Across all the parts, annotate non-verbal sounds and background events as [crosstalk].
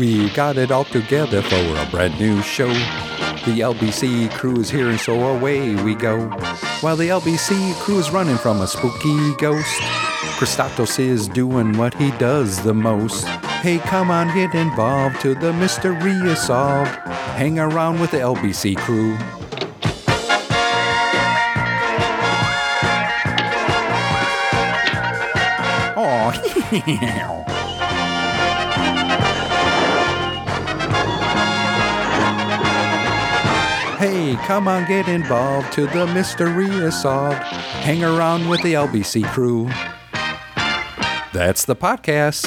We got it all together for a brand new show. The LBC crew is here, and so away we go. While the LBC crew is running from a spooky ghost, Christatos is doing what he does the most. Hey, come on, get involved till the mystery is solved. Hang around with the LBC crew. [laughs] [laughs] Oh, Hey, come on, get involved till the mystery is solved. Hang around with the LBC crew. That's the podcast.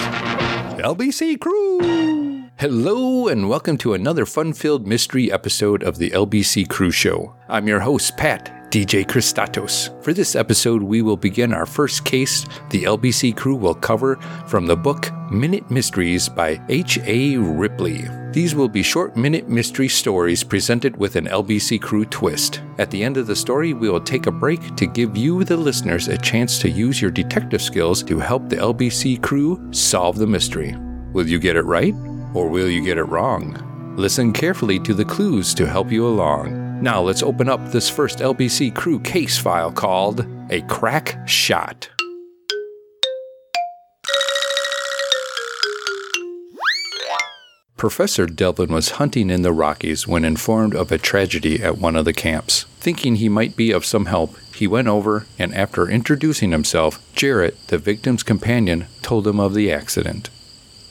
LBC crew. Hello, and welcome to another fun filled mystery episode of the LBC Crew Show. I'm your host, Pat, DJ Christatos. For this episode, we will begin our first case the LBC crew will cover from the book Minute Mysteries by H.A. Ripley. These will be short minute mystery stories presented with an LBC crew twist. At the end of the story, we will take a break to give you, the listeners, a chance to use your detective skills to help the LBC crew solve the mystery. Will you get it right, or will you get it wrong? Listen carefully to the clues to help you along. Now let's open up this first LBC crew case file called A Crack Shot. Professor Delvin was hunting in the Rockies when informed of a tragedy at one of the camps. Thinking he might be of some help, he went over and, after introducing himself, Jarrett, the victim's companion, told him of the accident.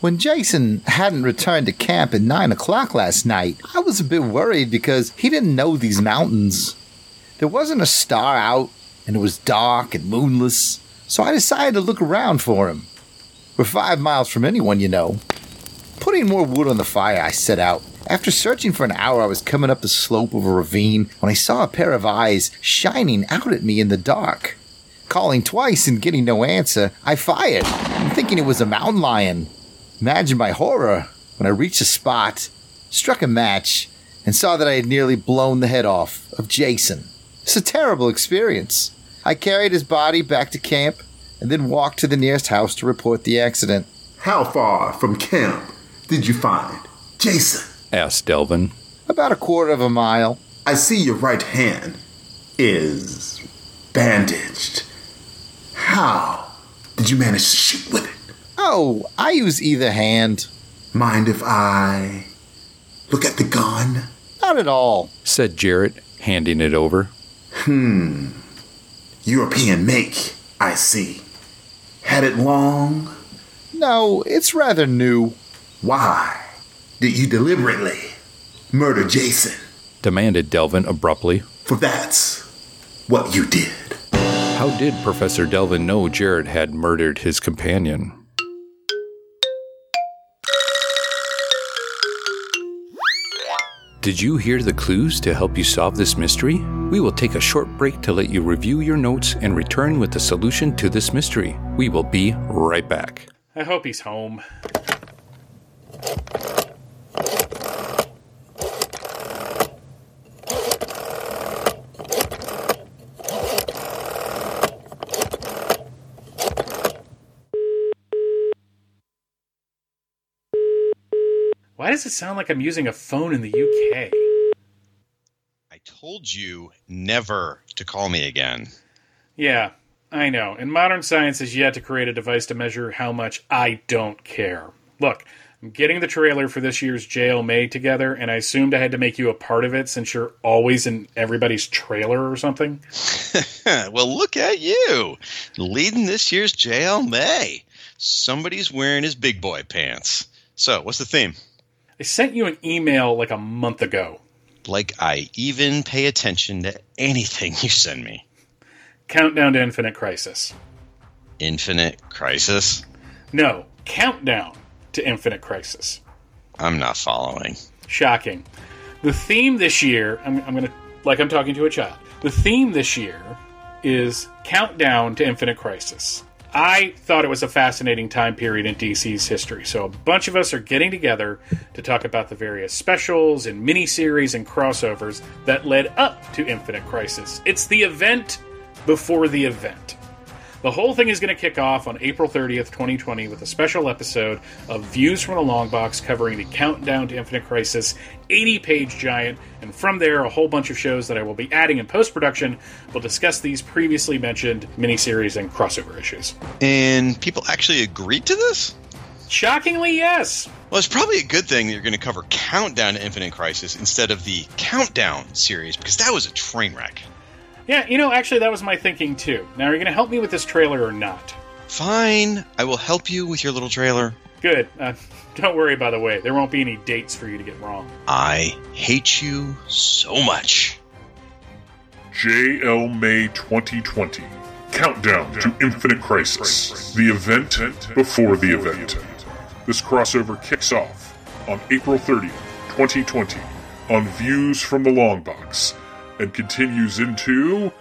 When Jason hadn't returned to camp at 9 o'clock last night, I was a bit worried because he didn't know these mountains. There wasn't a star out, and it was dark and moonless, so I decided to look around for him. We're five miles from anyone, you know. Putting more wood on the fire, I set out. After searching for an hour, I was coming up the slope of a ravine when I saw a pair of eyes shining out at me in the dark. Calling twice and getting no answer, I fired, thinking it was a mountain lion. Imagine my horror when I reached the spot, struck a match, and saw that I had nearly blown the head off of Jason. It's a terrible experience. I carried his body back to camp and then walked to the nearest house to report the accident. How far from camp did you find Jason? asked Delvin. About a quarter of a mile. I see your right hand is bandaged. How did you manage to shoot with it? Oh, I use either hand. Mind if I look at the gun? Not at all. said Jarrett, handing it over. Hmm. European make, I see. Had it long? No, it's rather new. Why did you deliberately murder Jason? demanded Delvin abruptly. For that's what you did. How did Professor Delvin know Jarrett had murdered his companion? Did you hear the clues to help you solve this mystery? We will take a short break to let you review your notes and return with the solution to this mystery. We will be right back. I hope he's home. Why does it sound like I'm using a phone in the UK? I told you never to call me again. Yeah, I know. And modern science has yet to create a device to measure how much I don't care. Look, I'm getting the trailer for this year's JL May together, and I assumed I had to make you a part of it since you're always in everybody's trailer or something. [laughs] well, look at you leading this year's JL May. Somebody's wearing his big boy pants. So, what's the theme? I sent you an email like a month ago. Like I even pay attention to anything [laughs] you send me. Countdown to Infinite Crisis. Infinite Crisis? No, Countdown to Infinite Crisis. I'm not following. Shocking. The theme this year, I'm, I'm going to, like I'm talking to a child, the theme this year is Countdown to Infinite Crisis. I thought it was a fascinating time period in DC's history. So a bunch of us are getting together to talk about the various specials and miniseries and crossovers that led up to Infinite Crisis. It's the event before the event. The whole thing is going to kick off on April 30th, 2020, with a special episode of Views from the Long Box covering the Countdown to Infinite Crisis 80 page giant. And from there, a whole bunch of shows that I will be adding in post production will discuss these previously mentioned miniseries and crossover issues. And people actually agreed to this? Shockingly, yes. Well, it's probably a good thing that you're going to cover Countdown to Infinite Crisis instead of the Countdown series because that was a train wreck. Yeah, you know, actually, that was my thinking too. Now, are you going to help me with this trailer or not? Fine, I will help you with your little trailer. Good. Uh, [laughs] don't worry, by the way, there won't be any dates for you to get wrong. I hate you so much. JL May 2020. Countdown to Infinite Crisis. The event before the event. This crossover kicks off on April 30th, 2020, on Views from the Long Box, and continues into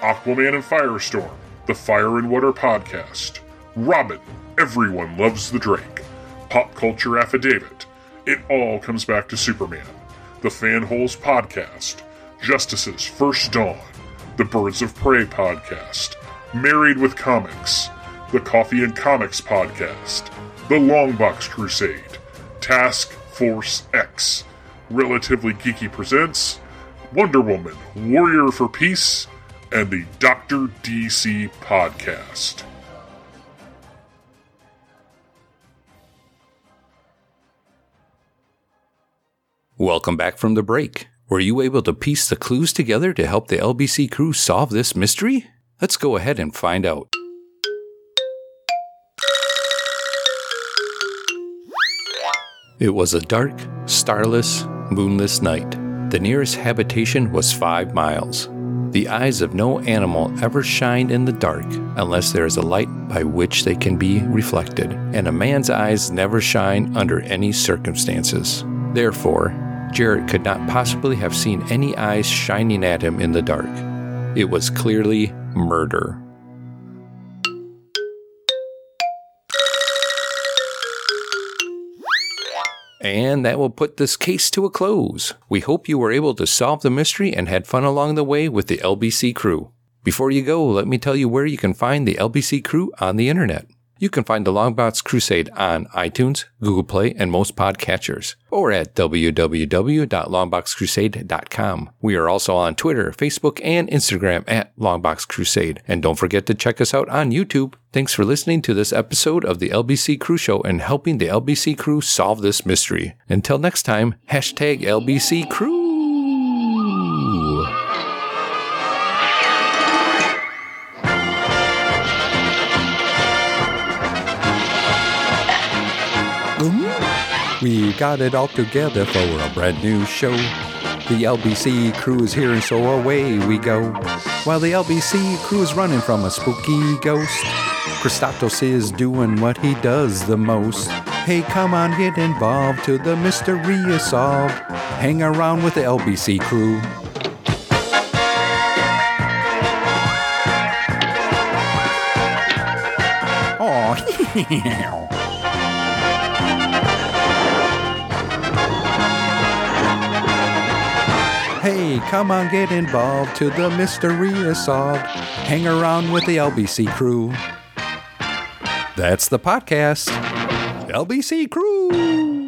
Aquaman and Firestorm, the Fire and Water podcast, Robin, Everyone Loves the Drake, Pop Culture Affidavit, It All Comes Back to Superman, the Fanholes podcast, Justice's First Dawn, the Birds of Prey podcast, Married with Comics, the Coffee and Comics podcast, the Longbox Crusade, Task Force X, Relatively Geeky Presents, Wonder Woman, Warrior for Peace, and the Dr. DC podcast. Welcome back from the break. Were you able to piece the clues together to help the LBC crew solve this mystery? Let's go ahead and find out. It was a dark, starless, moonless night. The nearest habitation was five miles. The eyes of no animal ever shine in the dark unless there is a light by which they can be reflected, and a man's eyes never shine under any circumstances. Therefore, Jarrett could not possibly have seen any eyes shining at him in the dark. It was clearly murder. And that will put this case to a close. We hope you were able to solve the mystery and had fun along the way with the LBC crew. Before you go, let me tell you where you can find the LBC crew on the internet. You can find the Longbox Crusade on iTunes, Google Play, and most podcatchers, or at www.longboxcrusade.com. We are also on Twitter, Facebook, and Instagram at Longbox Crusade. And don't forget to check us out on YouTube. Thanks for listening to this episode of the LBC Crew Show and helping the LBC crew solve this mystery. Until next time, hashtag LBC Crew. We got it all together for a brand new show. The LBC crew is here, and so away we go. While the LBC crew is running from a spooky ghost, Christatos is doing what he does the most. Hey, come on, get involved till the mystery is solved. Hang around with the LBC crew. [laughs] Oh, Come on, get involved till the mystery is solved. Hang around with the LBC crew. That's the podcast. LBC crew.